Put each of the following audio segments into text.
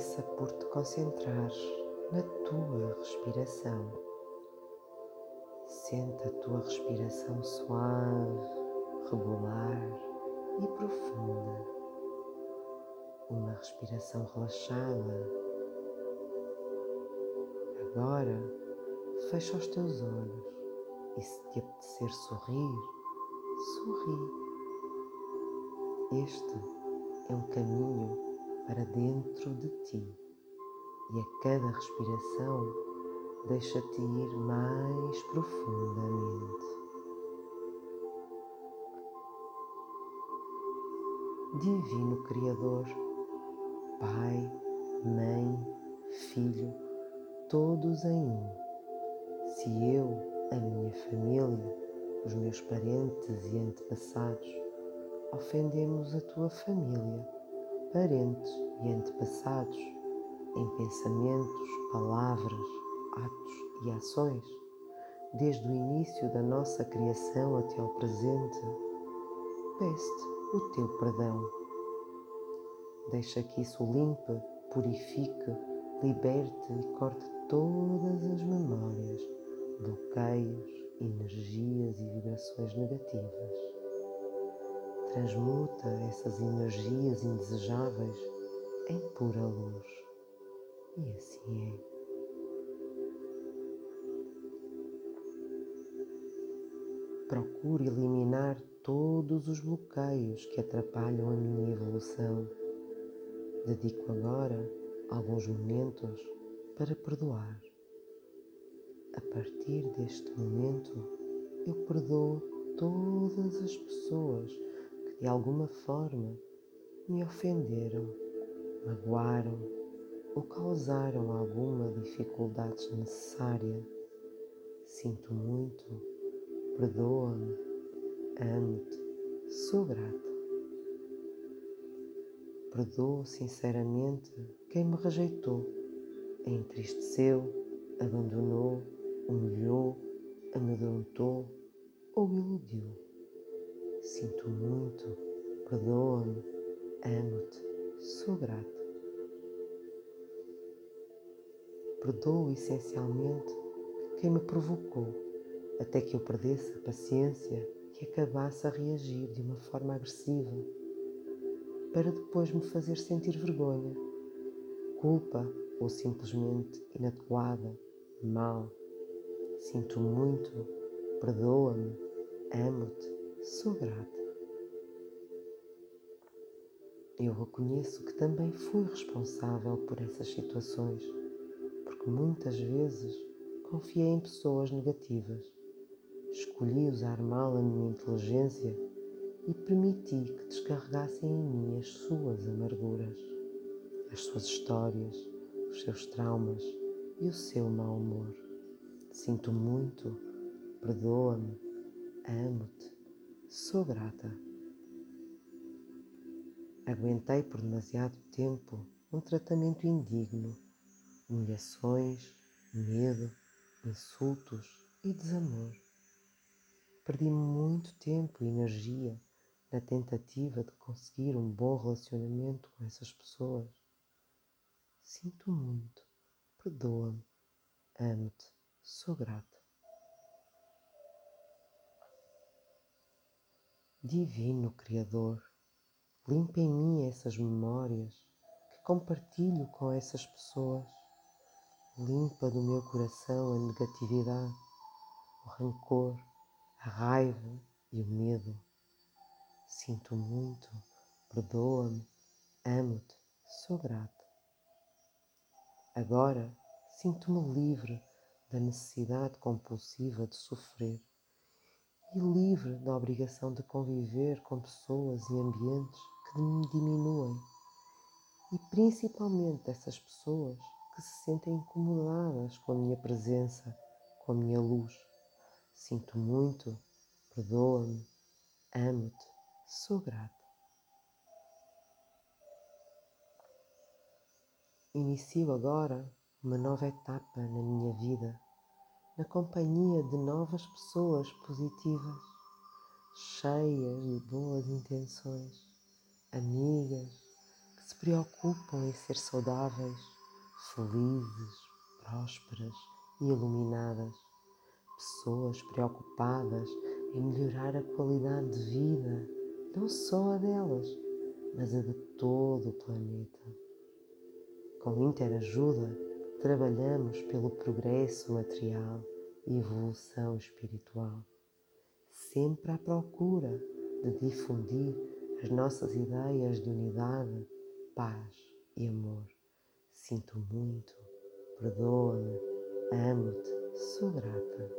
Começa por te concentrar na tua respiração. Sente a tua respiração suave, regular e profunda. Uma respiração relaxada. Agora, fecha os teus olhos e se te apetecer sorrir, sorri. Este é um caminho para dentro de ti e a cada respiração deixa-te ir mais profundamente. Divino Criador, Pai, Mãe, Filho, todos em um. Se eu, a minha família, os meus parentes e antepassados ofendemos a tua família, parentes e antepassados em pensamentos, palavras, atos e ações, desde o início da nossa criação até ao presente, peço-te o teu perdão. Deixa que isso limpe, purifique, liberte e corte todas as memórias, bloqueios, energias e vibrações negativas transmuta essas energias indesejáveis pura luz. E assim é. Procure eliminar todos os bloqueios que atrapalham a minha evolução. Dedico agora alguns momentos para perdoar. A partir deste momento, eu perdoo todas as pessoas de alguma forma me ofenderam, magoaram ou causaram alguma dificuldade desnecessária. Sinto muito, perdoa-me, amo-te, sou grata. Perdoo sinceramente quem me rejeitou, entristeceu, abandonou, humilhou, amedrontou ou iludiu. Sinto muito, perdoa-me, amo-te, sou grata. Perdoo essencialmente quem me provocou até que eu perdesse a paciência e acabasse a reagir de uma forma agressiva, para depois me fazer sentir vergonha, culpa ou simplesmente inadequada, mal. Sinto muito, perdoa-me, amo-te, Sou grata. Eu reconheço que também fui responsável por essas situações, porque muitas vezes confiei em pessoas negativas, escolhi usar mal a minha inteligência e permiti que descarregassem em mim as suas amarguras, as suas histórias, os seus traumas e o seu mau humor. Sinto muito, perdoa-me, amo-te Sou grata. Aguentei por demasiado tempo um tratamento indigno, humilhações, medo, insultos e desamor. Perdi muito tempo e energia na tentativa de conseguir um bom relacionamento com essas pessoas. Sinto muito, perdoa-me, amo-te, sou grata. Divino Criador, limpa em mim essas memórias que compartilho com essas pessoas. Limpa do meu coração a negatividade, o rancor, a raiva e o medo. Sinto muito, perdoa-me, amo-te, sou grata. Agora sinto-me livre da necessidade compulsiva de sofrer e livre da obrigação de conviver com pessoas e ambientes que me diminuem e principalmente dessas pessoas que se sentem incomodadas com a minha presença, com a minha luz. Sinto muito, perdoa-me, amo-te, sou grata. Inicio agora uma nova etapa na minha vida na companhia de novas pessoas positivas, cheias de boas intenções, amigas que se preocupam em ser saudáveis, felizes, prósperas e iluminadas. Pessoas preocupadas em melhorar a qualidade de vida, não só a delas, mas a de todo o planeta. Com interajuda, trabalhamos pelo progresso material e evolução espiritual, sempre à procura de difundir as nossas ideias de unidade, paz e amor. Sinto muito, perdoa-me, amo-te, sou grata.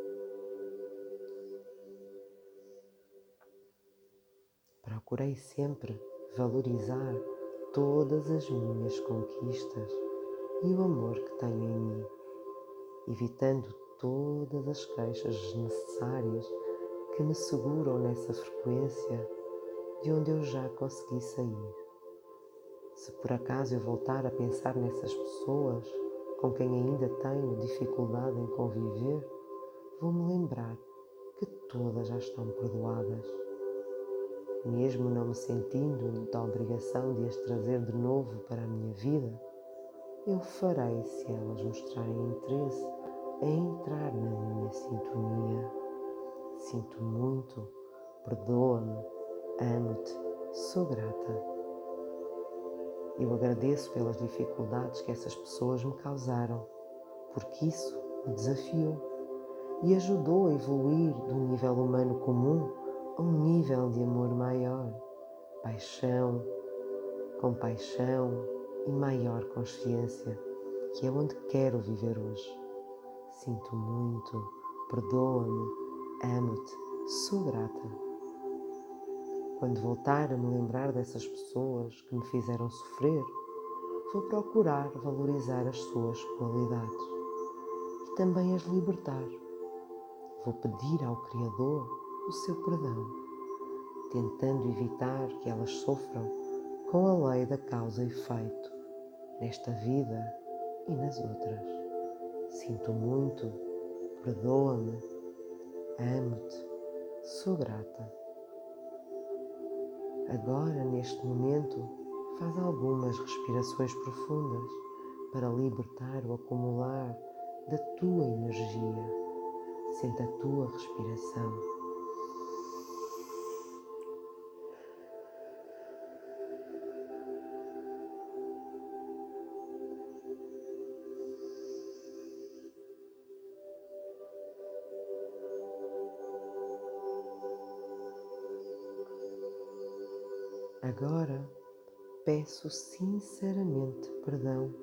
Procurei sempre valorizar todas as minhas conquistas e o amor que tenho em mim, evitando todas as queixas desnecessárias que me seguram nessa frequência de onde eu já consegui sair. Se por acaso eu voltar a pensar nessas pessoas com quem ainda tenho dificuldade em conviver, vou-me lembrar que todas já estão perdoadas. Mesmo não me sentindo da obrigação de as trazer de novo para a minha vida, eu farei se elas mostrarem interesse em entrar na minha sintonia. Sinto muito, perdoa-me, amo-te, sou grata. Eu agradeço pelas dificuldades que essas pessoas me causaram, porque isso me desafiou e ajudou a evoluir do nível humano comum a um nível de amor maior, paixão, compaixão e maior consciência, que é onde quero viver hoje. Sinto muito, perdoa-me, amo-te, sou grata. Quando voltar a me lembrar dessas pessoas que me fizeram sofrer, vou procurar valorizar as suas qualidades e também as libertar. Vou pedir ao Criador o seu perdão, tentando evitar que elas sofram com a lei da causa e efeito nesta vida e nas outras. Sinto muito, perdoa-me, amo-te, sou grata. Agora, neste momento, faz algumas respirações profundas para libertar o acumular da tua energia. Sente a tua respiração. Agora peço sinceramente perdão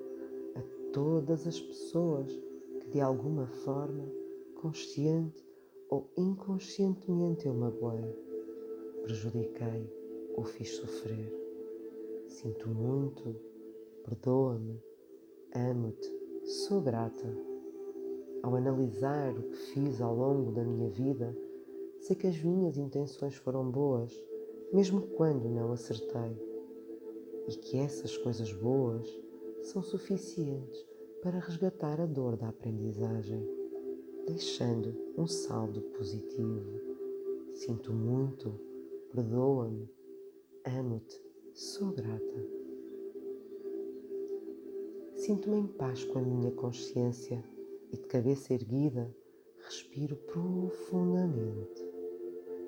a todas as pessoas que de alguma forma, consciente ou inconscientemente, eu magoei, prejudiquei ou fiz sofrer. Sinto muito, perdoa-me, amo-te, sou grata. Ao analisar o que fiz ao longo da minha vida, sei que as minhas intenções foram boas mesmo quando não acertei, e que essas coisas boas são suficientes para resgatar a dor da aprendizagem, deixando um saldo positivo. Sinto muito, perdoa-me, amo-te, sou grata. Sinto-me em paz com a minha consciência e de cabeça erguida respiro profundamente.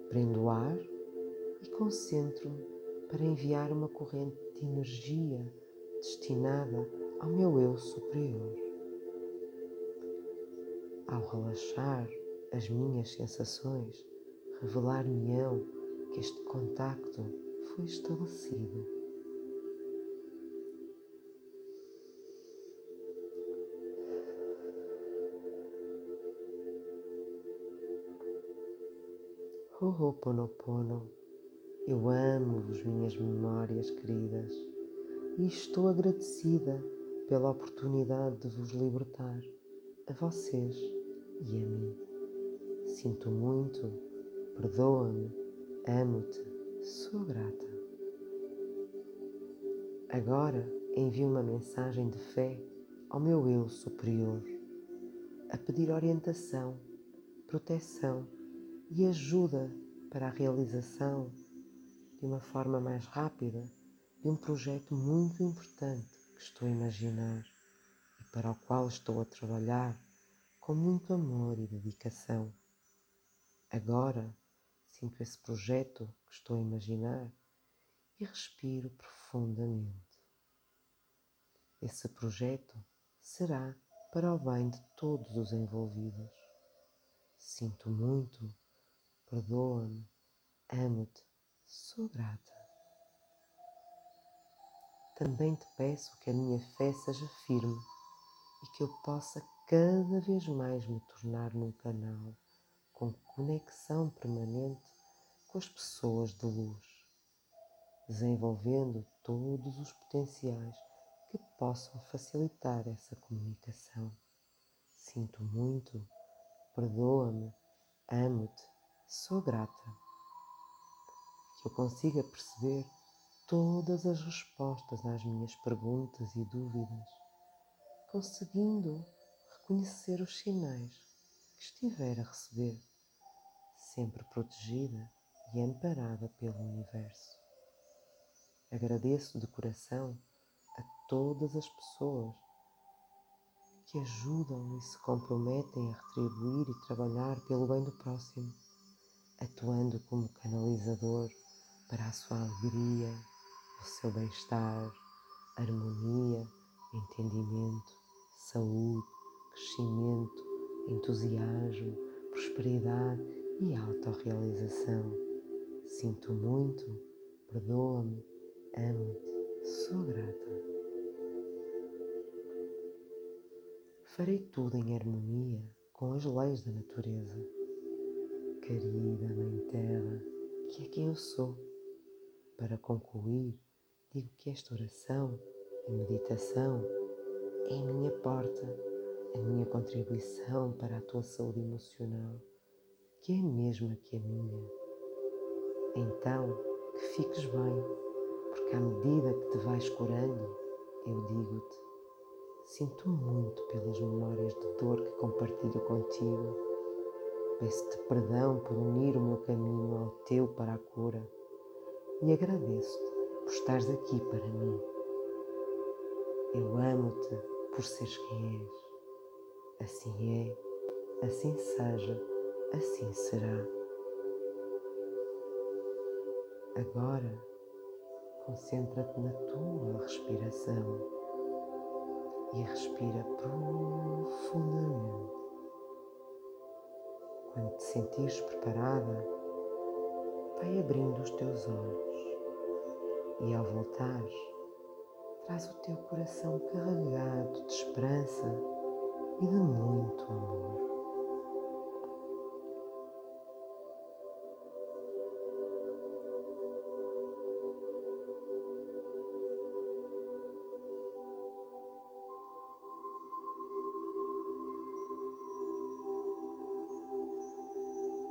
Prendo o ar concentro-me para enviar uma corrente de energia destinada ao meu eu superior. Ao relaxar as minhas sensações, revelar-me-ão que este contacto foi estabelecido. Ho'oponopono eu amo-vos, minhas memórias queridas, e estou agradecida pela oportunidade de vos libertar, a vocês e a mim. Sinto muito, perdoa-me, amo-te, sou grata. Agora envio uma mensagem de fé ao meu eu superior, a pedir orientação, proteção e ajuda para a realização de uma forma mais rápida de um projeto muito importante que estou a imaginar e para o qual estou a trabalhar com muito amor e dedicação. Agora sinto esse projeto que estou a imaginar e respiro profundamente. Esse projeto será para o bem de todos os envolvidos. Sinto muito, perdoa-me, amo-te, sou grata. Também te peço que a minha fé seja firme e que eu possa cada vez mais me tornar num canal com conexão permanente com as pessoas de luz, desenvolvendo todos os potenciais que possam facilitar essa comunicação. Sinto muito, perdoa-me, amo-te, sou grata. Que eu consiga perceber todas as respostas às minhas perguntas e dúvidas, conseguindo reconhecer os sinais que estiver a receber, sempre protegida e amparada pelo universo. Agradeço de coração a todas as pessoas que ajudam e se comprometem a retribuir e trabalhar pelo bem do próximo, atuando como canalizador para a sua alegria, o seu bem-estar, harmonia, entendimento, saúde, crescimento, entusiasmo, prosperidade e autorrealização. Sinto muito, perdoa-me, amo-te, sou grata. Farei tudo em harmonia com as leis da natureza. Querida Mãe Terra, que é quem eu sou. Para concluir, digo que esta oração e meditação é a minha porta, a minha contribuição para a tua saúde emocional, que é a mesma que a minha. Então, que fiques bem, porque à medida que te vais curando, eu digo-te, sinto muito pelas memórias de dor que compartilho contigo. Peço-te perdão por unir o meu caminho ao teu para a cura e agradeço-te por estares aqui para mim. Eu amo-te por seres quem és. Assim é, assim seja, assim será. Agora, concentra-te na tua respiração e respira profundamente. Quando te sentires preparada, vai abrindo os teus olhos e ao voltares, traz o teu coração carregado de esperança e de muito amor.